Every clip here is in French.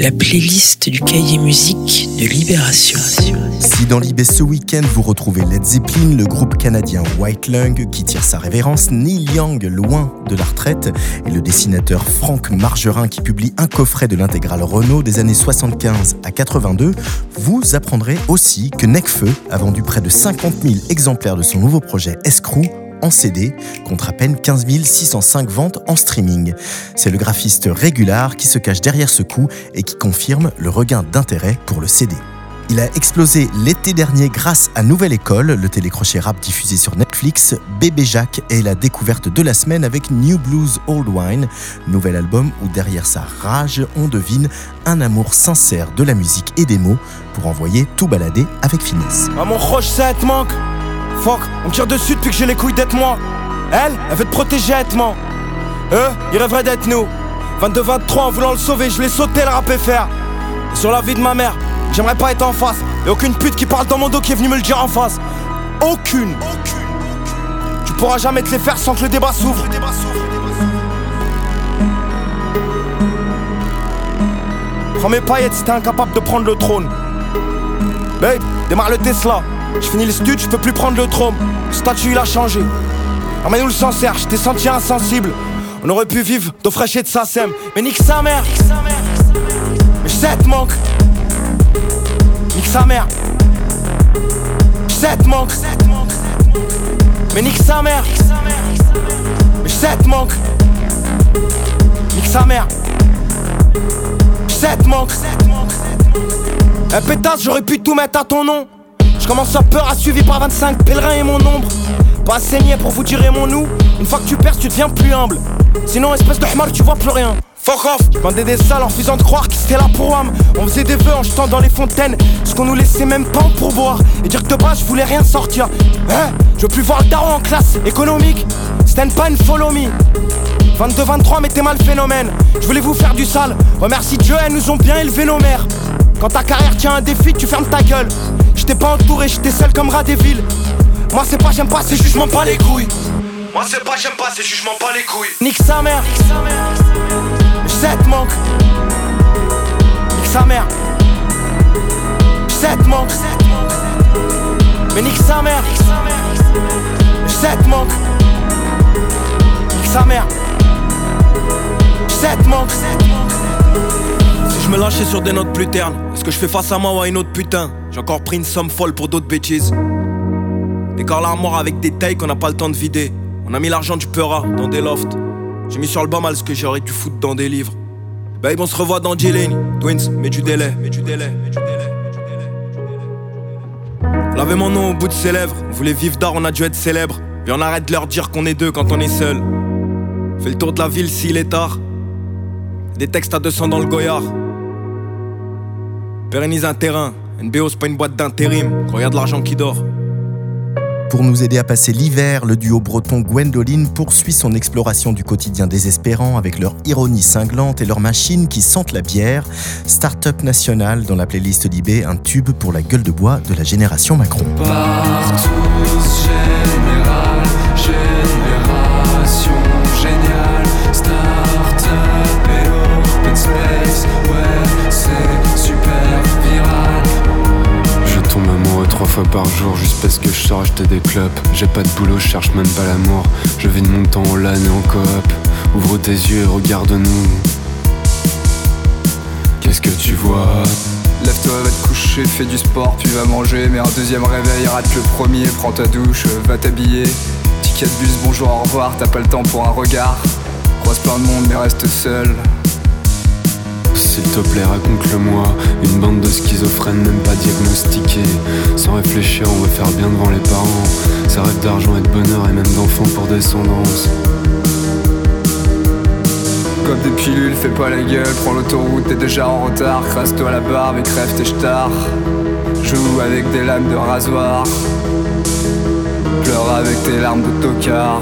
la playlist du cahier musique de Libération. Si dans Libé ce week-end vous retrouvez Led Zeppelin, le groupe canadien White Lung qui tire sa révérence, Neil Young loin de la retraite et le dessinateur Franck Margerin qui publie un coffret de l'intégrale Renault des années 75 à 82, vous apprendrez aussi que Necfeu a vendu près de 50 000 exemplaires de son nouveau projet Escrew en CD contre à peine 15 605 ventes en streaming. C'est le graphiste Régular qui se cache derrière ce coup et qui confirme le regain d'intérêt pour le CD. Il a explosé l'été dernier grâce à Nouvelle École, le télécrochet rap diffusé sur Netflix. Bébé Jacques est la découverte de la semaine avec New Blues Old Wine, nouvel album où derrière sa rage, on devine un amour sincère de la musique et des mots pour envoyer tout balader avec finesse. Ah mon roche 7 manque Fuck, on tire dessus depuis que j'ai les couilles d'être moi. Elle, elle veut te protéger moi. Eux, ils rêveraient d'être nous. 22-23 en voulant le sauver, je l'ai sauté le rap faire. Sur la vie de ma mère, j'aimerais pas être en face. Et aucune pute qui parle dans mon dos qui est venue me le dire en face. Aucune. Tu pourras jamais te les faire sans que le débat s'ouvre. Prends mes paillettes si t'es incapable de prendre le trône. Babe, démarre le Tesla. Je finis le stud, je peux plus prendre le trône. Le statut il a changé. nous le sang je t'ai senti insensible. On aurait pu vivre d'eau fraîche et de sa sème. Mais nique sa mère. Mais je manque. Nique sa mère. Je manque. Mais nique sa mère. Mais je manque. Nique sa mère. Je manque. Un pétasse, j'aurais pu tout mettre à ton nom. Je commence à peur à suivi par 25 pèlerins et mon ombre. Pas saigné pour vous tirer mon nous. Une fois que tu perds, tu deviens plus humble. Sinon, espèce de hamar, tu vois plus rien. Fuck off. Je vendais des salles en faisant de croire que c'était là pour âme On faisait des vœux en jetant dans les fontaines Ce qu'on nous laissait même pas pour boire Et dire que de base je voulais rien sortir. Hein? Je veux plus voir le daron en classe économique. C'était pas une follow me. 22-23 mais t'es mal phénomène. Je voulais vous faire du sale. Remercie Dieu elles nous ont bien élevé nos mères Quand ta carrière tient un défi tu fermes ta gueule J'étais pas entouré, j'étais seul comme rat des villes. Moi c'est pas j'aime pas, c'est jugement pas les couilles. Moi c'est pas j'aime pas, c'est jugement pas les couilles. Nique sa mère. J'sais manque. Nique sa mère. J'sais manque. Mais nique sa mère. J'sais manque. Nique sa mère. J'sais manque. Lâchais sur des notes plus ternes, est-ce que je fais face à moi ou à une autre putain? J'ai encore pris une somme folle pour d'autres bêtises. Décore l'armoire avec des tailles qu'on n'a pas le temps de vider. On a mis l'argent du Peura dans des lofts. J'ai mis sur le bas mal ce que j'aurais dû foutre dans des livres. Babe, on se revoit dans G-Lane. Twins, mets du délai, mets du délai, mets du délai. Avait mon nom au bout de ses lèvres. On voulait vivre d'art, on a dû être célèbre. Puis on arrête de leur dire qu'on est deux quand on est seul. Fais le tour de la ville s'il est tard. Des textes à 200 dans le goyard. Pérennise un terrain, NBO, c'est pas une boîte d'intérim. Regarde l'argent qui dort. Pour nous aider à passer l'hiver, le duo breton Gwendoline poursuit son exploration du quotidien désespérant avec leur ironie cinglante et leurs machines qui sentent la bière. Startup national dans la playlist d'IB, un tube pour la gueule de bois de la génération Macron. Fois par jour juste parce que je sors acheter des clopes. J'ai pas de boulot, je cherche même pas l'amour. Je vis de mon temps en LAN et en coop. Ouvre tes yeux et regarde-nous. Qu'est-ce que tu vois? Lève-toi, va te coucher, fais du sport, puis va manger. Mais un deuxième réveil, rate le premier, prends ta douche, va t'habiller. Ticket de bus, bonjour, au revoir, t'as pas le temps pour un regard. Croise plein de monde, mais reste seul. S'il te plaît, raconte-le-moi. Une bande de schizophrènes, même pas diagnostiqués. Sans réfléchir, on veut faire bien devant les parents. Ça rêve d'argent et de bonheur et même d'enfants pour descendance. Comme des pilules, fais pas la gueule, prends l'autoroute, t'es déjà en retard. Crasse-toi la barbe et crève tes stars. Joue avec des lames de rasoir. Pleure avec tes larmes de tocard.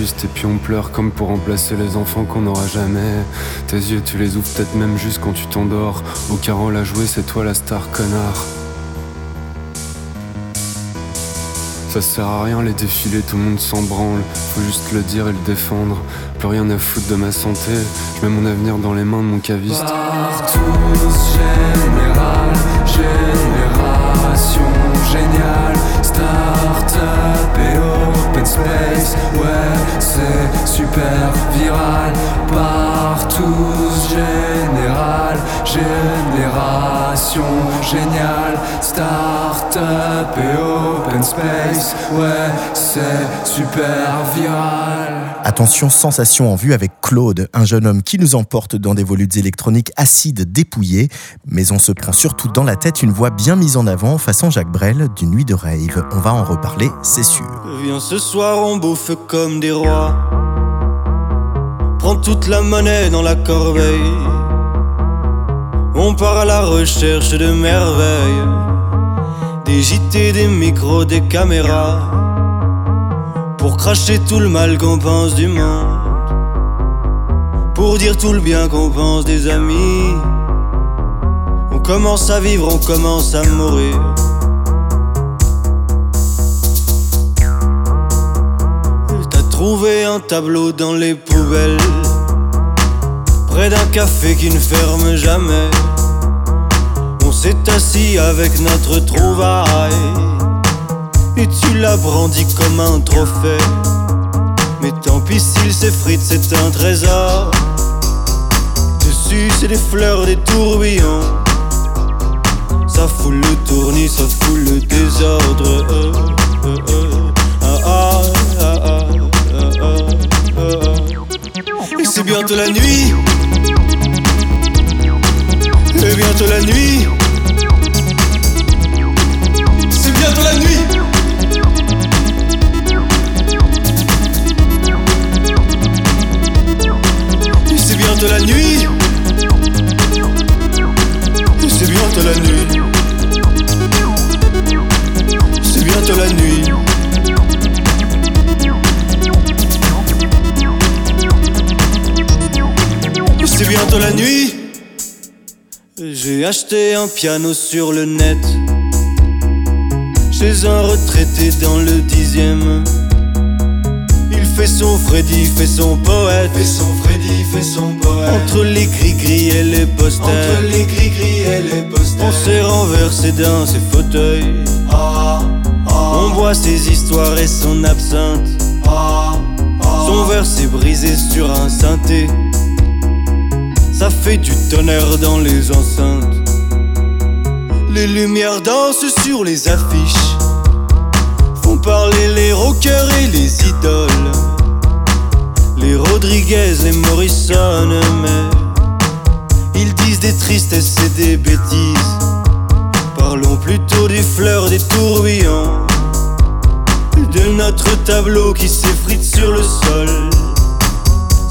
Et puis on pleure comme pour remplacer les enfants qu'on n'aura jamais. Tes yeux, tu les ouvres peut-être même juste quand tu t'endors. Au carreau à jouer, c'est toi la star, connard. Ça sert à rien les défilés, tout le monde s'en branle. Faut juste le dire et le défendre. Plus rien à foutre de ma santé. Je mets mon avenir dans les mains de mon caviste. Général, génération géniale, et Ouais, c'est super viral. Partout, général, génération géniale, start-up et open space. Ouais, c'est super viral. Attention, sensation en vue avec Claude, un jeune homme qui nous emporte dans des volutes électroniques acides dépouillés, mais on se prend surtout dans la tête une voix bien mise en avant façon Jacques Brel d'une nuit de rave. On va en reparler, c'est sûr. Viens ce soir, on bouffe comme des rois. Prends toute la monnaie dans la corbeille. On part à la recherche de merveilles. Des JT, des micros, des caméras. Pour cracher tout le mal qu'on pense du monde. Pour dire tout le bien qu'on pense des amis. On commence à vivre, on commence à mourir. Trouvé un tableau dans les poubelles. Près d'un café qui ne ferme jamais. On s'est assis avec notre trouvaille. Et tu l'as brandi comme un trophée. Mais tant pis s'il s'effrite, c'est un trésor. Dessus, c'est des fleurs, des tourbillons. Ça fout le tournis, ça fout le désordre. Euh, euh, euh. C'est bientôt la nuit. C'est bientôt la nuit. C'est bientôt la nuit. C'est bientôt la nuit. Un piano sur le net. Chez un retraité dans le dixième. Il fait son Freddy, fait son poète. Fais son Freddy, fais son poète. Entre les gris-gris et les posters. Entre les gris-gris et les posters. On s'est renversé dans ses fauteuils. Ah, ah, On boit ses histoires et son absinthe. ah. Son verre s'est brisé sur un synthé. Ça fait du tonnerre dans les enceintes. Les lumières dansent sur les affiches. Font parler les rockers et les idoles. Les Rodriguez et Morrison, mais ils disent des tristesses et des bêtises. Parlons plutôt des fleurs, des tourbillons. De notre tableau qui s'effrite sur le sol.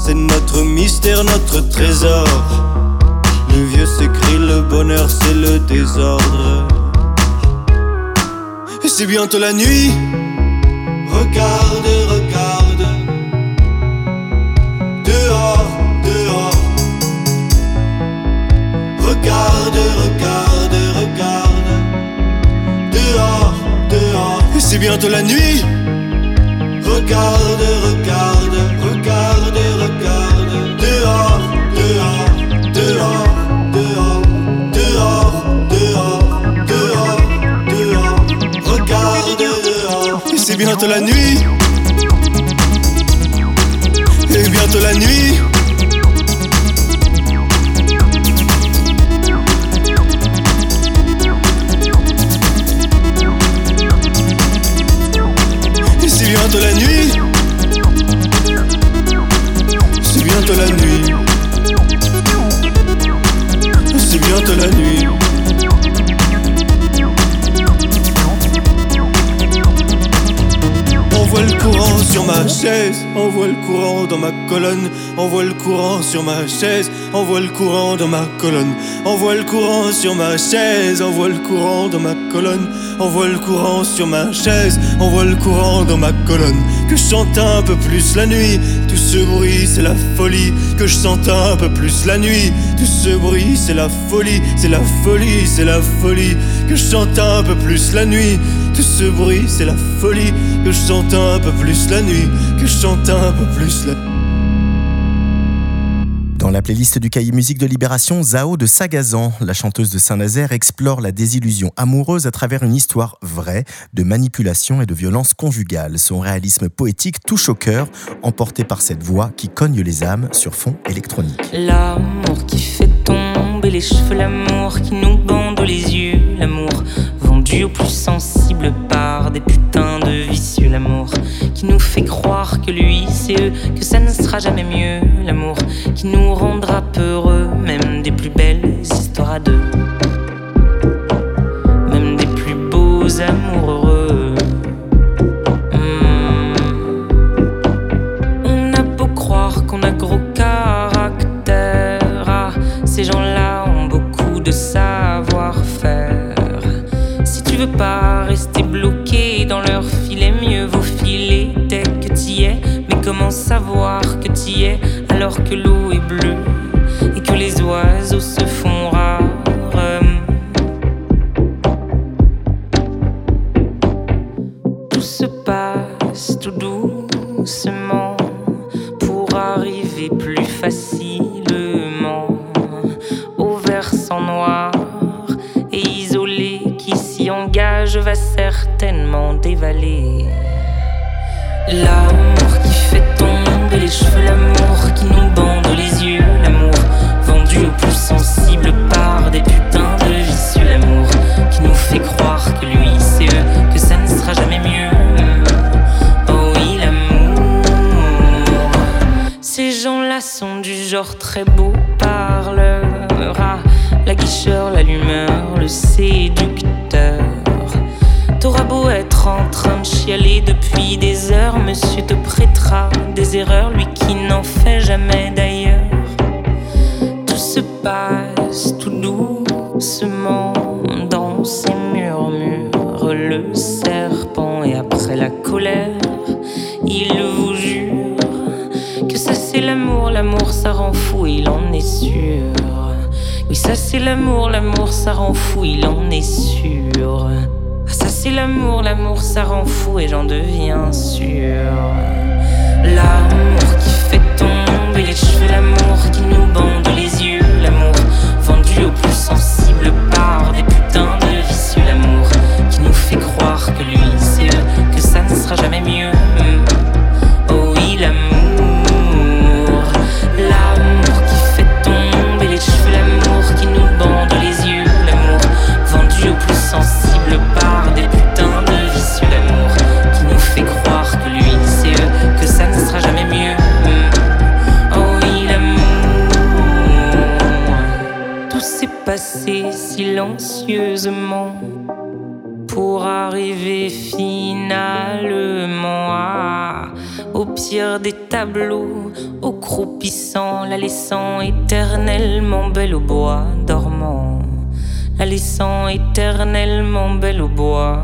C'est notre mystère, notre trésor. Le vieux s'écrit, le bonheur c'est le désordre. Et c'est bientôt la nuit. Regarde, regarde. Dehors, dehors. Regarde, regarde, regarde. Dehors, dehors. Et c'est bientôt la nuit. Regarde, regarde, regarde, c'est bientôt la nuit. Et bientôt la nuit. Sur ma chaise, on voit le courant dans ma colonne, on voit le courant sur ma chaise, on voit le courant dans ma colonne, on voit le courant sur ma chaise, on voit le courant dans ma colonne, que je chante un peu plus la nuit. Tout ce bruit, c'est la folie. Que je sente un peu plus la nuit. Tout ce bruit, c'est la folie. C'est la folie, c'est la folie. Que je chante un peu plus la nuit. Tout ce bruit, c'est la folie. Que je chante un peu plus la nuit. Que je chante un peu plus la nuit. Dans la playlist du cahier musique de Libération, Zao de Sagazan, la chanteuse de Saint-Nazaire, explore la désillusion amoureuse à travers une histoire vraie de manipulation et de violence conjugale. Son réalisme poétique touche au cœur, emporté par cette voix qui cogne les âmes sur fond électronique. L'amour qui fait tomber les cheveux, l'amour qui nous bande les yeux, l'amour vendu au plus sensible par des putains de vicieux, l'amour qui nous fait croire que lui c'est eux, que ça ne sera jamais mieux, l'amour qui nous rendra peureux, même des plus belles histoires à deux, comment savoir que t'y es alors que l'eau est bleue et que les oiseaux se font rares? Tout se passe tout doucement pour arriver plus facilement au versant noir et isolé qui s'y engage va certainement dévaler. L'amour qui fait tomber les cheveux, l'amour qui nous bande les yeux, l'amour vendu au plus sensible par des putains de vicieux, l'amour qui nous fait croire que lui c'est eux, que ça ne sera jamais mieux. Oh oui, l'amour. Ces gens-là sont du genre très beau parleur. Ah, la guicheur, l'allumeur, le séducteur. Chialer depuis des heures, monsieur te prêtera des erreurs, lui qui n'en fait jamais d'ailleurs. Tout se passe tout doucement dans ces murmures. Le serpent et après la colère, il vous jure que ça c'est l'amour, l'amour ça rend fou, il en est sûr. Oui, ça c'est l'amour, l'amour ça rend fou, il en est sûr. C'est l'amour, l'amour ça rend fou et j'en deviens sûr. L'amour qui fait tomber les cheveux, l'amour au pire des tableaux, au croupissant, la laissant éternellement belle au bois dormant, la laissant éternellement belle au bois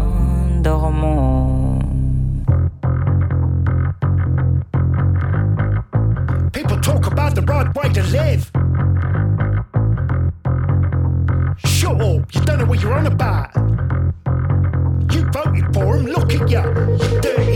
dormant. People talk about the right way to live. Shut up, you don't know what you're on about. You voted for him, look at you, you dirty.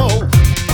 amor.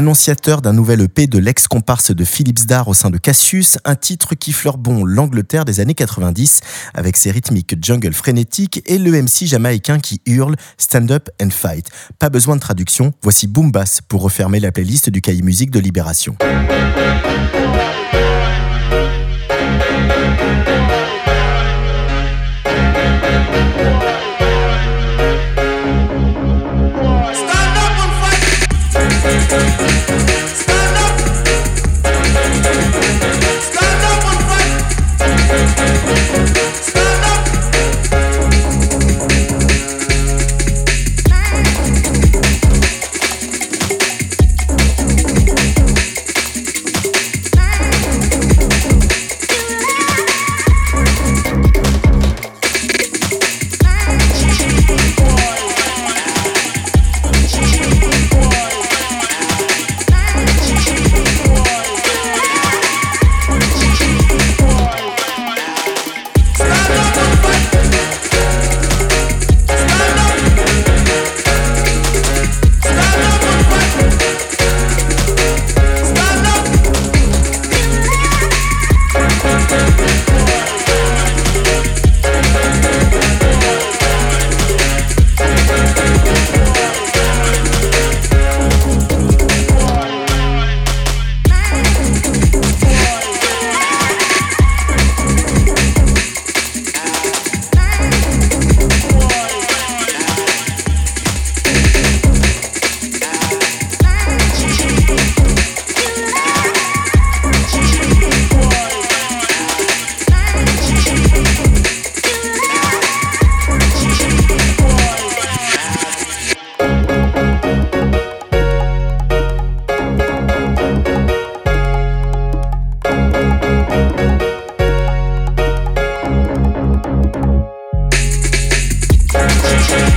Annonciateur d'un nouvel EP de l'ex-comparse de Philips Dar au sein de Cassius, un titre qui fleure bon l'Angleterre des années 90 avec ses rythmiques jungle frénétiques et le MC jamaïcain qui hurle Stand Up and Fight. Pas besoin de traduction, voici Boom Bass pour refermer la playlist du cahier musique de Libération.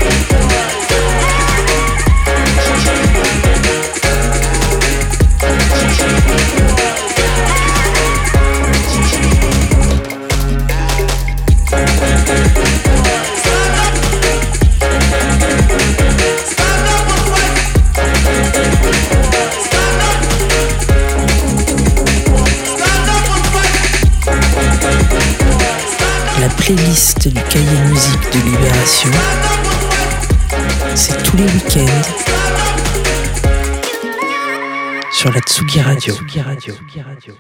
Sur la Tsugi Radio. Tsugi Radio. Tsugi Radio.